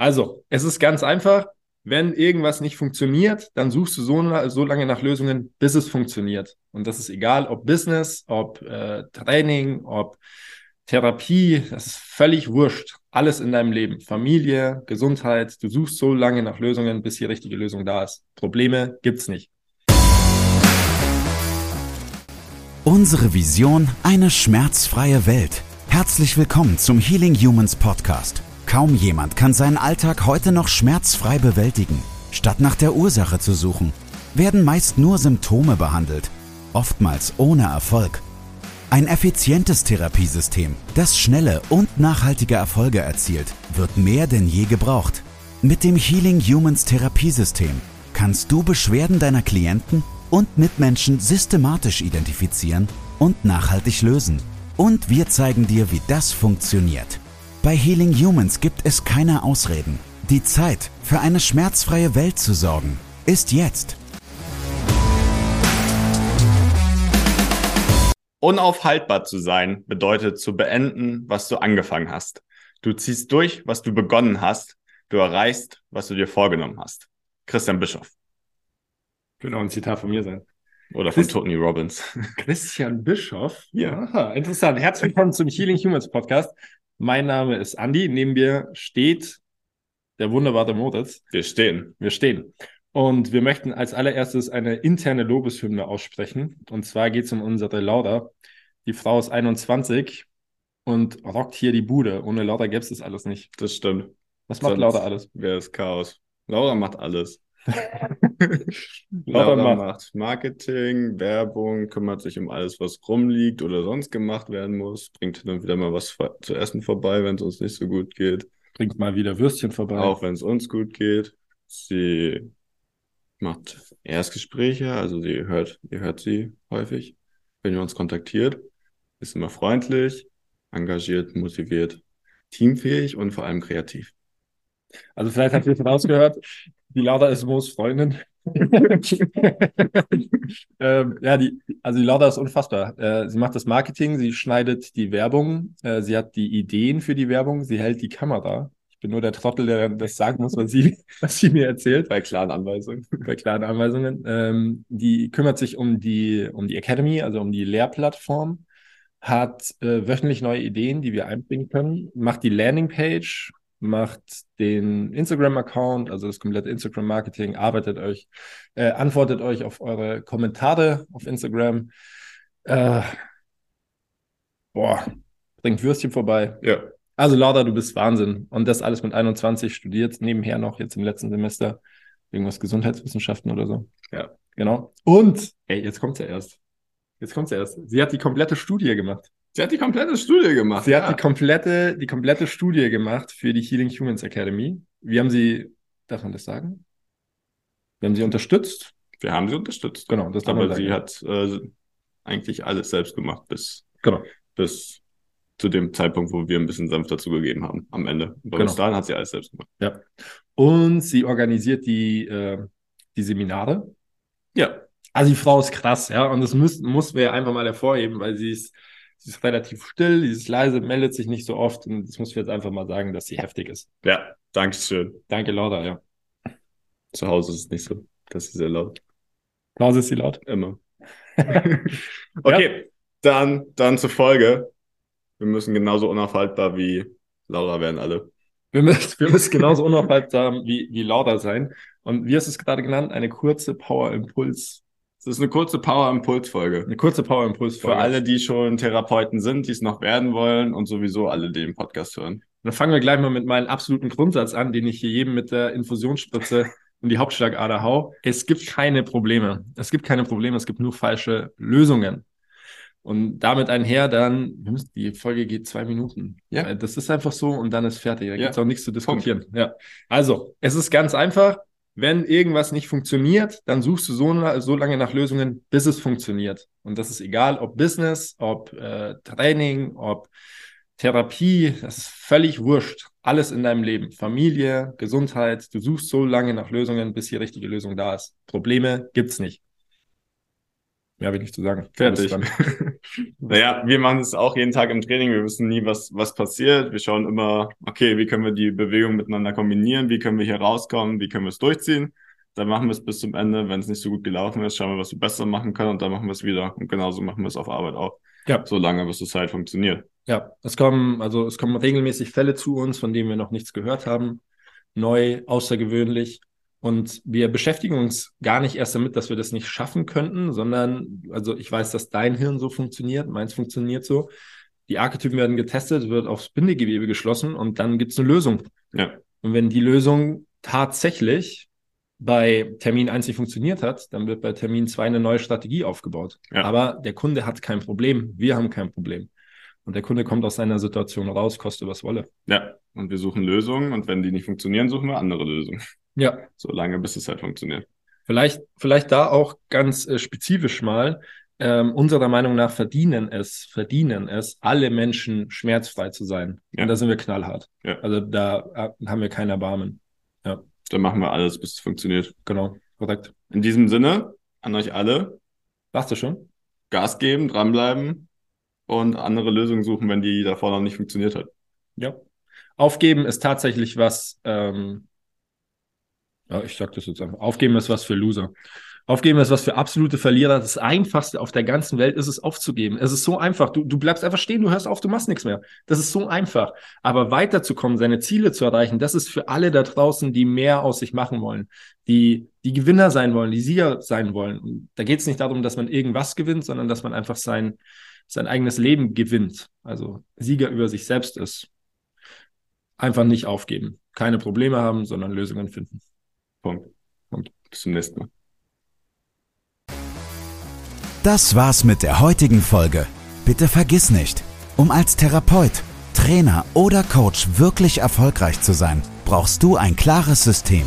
Also, es ist ganz einfach. Wenn irgendwas nicht funktioniert, dann suchst du so, so lange nach Lösungen, bis es funktioniert. Und das ist egal, ob Business, ob äh, Training, ob Therapie, das ist völlig wurscht. Alles in deinem Leben. Familie, Gesundheit. Du suchst so lange nach Lösungen, bis die richtige Lösung da ist. Probleme gibt's nicht. Unsere Vision, eine schmerzfreie Welt. Herzlich willkommen zum Healing Humans Podcast. Kaum jemand kann seinen Alltag heute noch schmerzfrei bewältigen. Statt nach der Ursache zu suchen, werden meist nur Symptome behandelt, oftmals ohne Erfolg. Ein effizientes Therapiesystem, das schnelle und nachhaltige Erfolge erzielt, wird mehr denn je gebraucht. Mit dem Healing Humans Therapiesystem kannst du Beschwerden deiner Klienten und Mitmenschen systematisch identifizieren und nachhaltig lösen. Und wir zeigen dir, wie das funktioniert. Bei Healing Humans gibt es keine Ausreden. Die Zeit, für eine schmerzfreie Welt zu sorgen, ist jetzt. Unaufhaltbar zu sein bedeutet zu beenden, was du angefangen hast. Du ziehst durch, was du begonnen hast. Du erreichst, was du dir vorgenommen hast. Christian Bischoff. Könnte auch ein Zitat von mir sein. Oder von Christ Tony Robbins. Christian Bischoff? Ja. Aha, interessant. Herzlich willkommen zum Healing Humans Podcast. Mein Name ist Andy. Neben mir steht der wunderbare Moritz. Wir stehen. Wir stehen. Und wir möchten als allererstes eine interne Lobeshymne aussprechen. Und zwar geht es um unsere Laura. Die Frau ist 21 und rockt hier die Bude. Ohne Laura gäbe es das alles nicht. Das stimmt. Was macht Sonst Laura alles? Wäre es Chaos. Laura macht alles. Laura macht. macht Marketing, Werbung, kümmert sich um alles, was rumliegt oder sonst gemacht werden muss, bringt dann wieder mal was zu essen vorbei, wenn es uns nicht so gut geht. Bringt mal wieder Würstchen vorbei. Auch wenn es uns gut geht. Sie macht Erstgespräche, also sie hört, ihr hört sie häufig, wenn ihr uns kontaktiert. Ist immer freundlich, engagiert, motiviert, teamfähig und vor allem kreativ. Also vielleicht habt ihr es rausgehört, die Laura ist Moos Freundin. ähm, ja, die, also die Laura ist unfassbar. Äh, sie macht das Marketing, sie schneidet die Werbung, äh, sie hat die Ideen für die Werbung, sie hält die Kamera. Ich bin nur der Trottel, der das sagen muss, was sie, was sie mir erzählt. Bei klaren Anweisungen. Bei klaren Anweisungen. Ähm, die kümmert sich um die, um die Academy, also um die Lehrplattform, hat äh, wöchentlich neue Ideen, die wir einbringen können, macht die Landingpage, macht den Instagram-Account, also das komplette Instagram-Marketing, arbeitet euch, äh, antwortet euch auf eure Kommentare auf Instagram. Äh, boah, bringt Würstchen vorbei. Ja. Also Laura, du bist Wahnsinn. Und das alles mit 21 studiert, nebenher noch jetzt im letzten Semester irgendwas Gesundheitswissenschaften oder so. Ja. Genau. Und, ey, jetzt kommt's ja erst. Jetzt kommt's ja erst. Sie hat die komplette Studie gemacht. Sie hat die komplette Studie gemacht. Sie ja. hat die komplette, die komplette Studie gemacht für die Healing Humans Academy. Wir haben sie, darf man das sagen? Wir haben sie unterstützt. Wir haben sie unterstützt. Genau, das darf Aber man sagen. sie hat äh, eigentlich alles selbst gemacht, bis, genau. bis zu dem Zeitpunkt, wo wir ein bisschen Sanft dazu gegeben haben, am Ende. Bei genau. bis dahin hat sie alles selbst gemacht. Ja. Und sie organisiert die, äh, die Seminare. Ja. Also die Frau ist krass, ja. Und das muss, muss wir einfach mal hervorheben, weil sie ist sie ist relativ still, sie ist leise, meldet sich nicht so oft und das muss ich jetzt einfach mal sagen, dass sie heftig ist. Ja, danke schön. Danke, Laura, ja. Zu Hause ist es nicht so, dass sie sehr laut. Zu Hause ist sie laut? Immer. okay, ja. dann, dann zur Folge. Wir müssen genauso unaufhaltbar wie Laura werden alle. Wir müssen, wir müssen genauso unaufhaltsam wie, wie Laura sein. Und wie hast du es gerade genannt? Eine kurze Power-Impuls es ist eine kurze Power-Impuls-Folge. Eine kurze Power-Impuls-Folge. Für alle, die schon Therapeuten sind, die es noch werden wollen und sowieso alle, die den Podcast hören. Dann fangen wir gleich mal mit meinem absoluten Grundsatz an, den ich hier jedem mit der Infusionsspritze und die Hauptschlagader hau. Es gibt keine Probleme. Es gibt keine Probleme, es gibt nur falsche Lösungen. Und damit einher dann, die Folge geht zwei Minuten. Ja. Das ist einfach so und dann ist fertig. Da ja. gibt es auch nichts zu diskutieren. Punkt. Ja. Also, es ist ganz einfach. Wenn irgendwas nicht funktioniert, dann suchst du so, so lange nach Lösungen, bis es funktioniert. Und das ist egal, ob Business, ob äh, Training, ob Therapie, das ist völlig wurscht. Alles in deinem Leben. Familie, Gesundheit. Du suchst so lange nach Lösungen, bis die richtige Lösung da ist. Probleme gibt's nicht. Mehr will ich zu sagen. Fertig. naja, wir machen es auch jeden Tag im Training. Wir wissen nie, was, was passiert. Wir schauen immer, okay, wie können wir die Bewegung miteinander kombinieren? Wie können wir hier rauskommen? Wie können wir es durchziehen? Dann machen wir es bis zum Ende. Wenn es nicht so gut gelaufen ist, schauen wir, was wir besser machen können und dann machen wir es wieder. Und genauso machen wir es auf Arbeit auch. Ja. So lange, bis es halt funktioniert. Ja, es kommen, also es kommen regelmäßig Fälle zu uns, von denen wir noch nichts gehört haben. Neu, außergewöhnlich. Und wir beschäftigen uns gar nicht erst damit, dass wir das nicht schaffen könnten, sondern, also ich weiß, dass dein Hirn so funktioniert, meins funktioniert so. Die Archetypen werden getestet, wird aufs Bindegewebe geschlossen und dann gibt es eine Lösung. Ja. Und wenn die Lösung tatsächlich bei Termin 1 nicht funktioniert hat, dann wird bei Termin 2 eine neue Strategie aufgebaut. Ja. Aber der Kunde hat kein Problem, wir haben kein Problem. Und der Kunde kommt aus seiner Situation raus, koste was wolle. Ja, und wir suchen Lösungen und wenn die nicht funktionieren, suchen wir andere Lösungen. Ja. So lange, bis es halt funktioniert. Vielleicht, vielleicht da auch ganz äh, spezifisch mal. Ähm, unserer Meinung nach verdienen es, verdienen es, alle Menschen schmerzfrei zu sein. Ja. Und da sind wir knallhart. Ja. Also da äh, haben wir kein Erbarmen. Ja. Dann machen wir alles, bis es funktioniert. Genau, korrekt. In diesem Sinne, an euch alle. Warst du schon? Gas geben, dranbleiben und andere Lösungen suchen, wenn die davor noch nicht funktioniert hat. Ja. Aufgeben ist tatsächlich was, ähm, ja, ich sag das jetzt einfach. Aufgeben ist was für Loser. Aufgeben ist was für absolute Verlierer. Das Einfachste auf der ganzen Welt ist es aufzugeben. Es ist so einfach. Du, du bleibst einfach stehen, du hörst auf, du machst nichts mehr. Das ist so einfach. Aber weiterzukommen, seine Ziele zu erreichen, das ist für alle da draußen, die mehr aus sich machen wollen, die, die Gewinner sein wollen, die Sieger sein wollen. Und da geht es nicht darum, dass man irgendwas gewinnt, sondern dass man einfach sein, sein eigenes Leben gewinnt. Also Sieger über sich selbst ist. Einfach nicht aufgeben. Keine Probleme haben, sondern Lösungen finden. Punkt. Und bis zum nächsten Mal. Das war's mit der heutigen Folge. Bitte vergiss nicht, um als Therapeut, Trainer oder Coach wirklich erfolgreich zu sein, brauchst du ein klares System.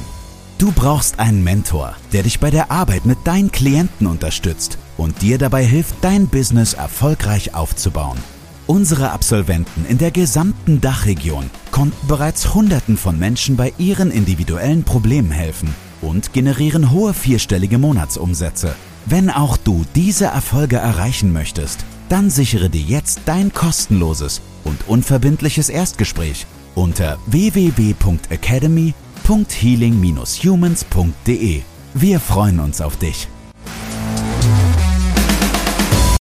Du brauchst einen Mentor, der dich bei der Arbeit mit deinen Klienten unterstützt und dir dabei hilft, dein Business erfolgreich aufzubauen. Unsere Absolventen in der gesamten Dachregion konnten bereits Hunderten von Menschen bei ihren individuellen Problemen helfen und generieren hohe vierstellige Monatsumsätze. Wenn auch du diese Erfolge erreichen möchtest, dann sichere dir jetzt dein kostenloses und unverbindliches Erstgespräch unter www.academy.healing-humans.de. Wir freuen uns auf dich.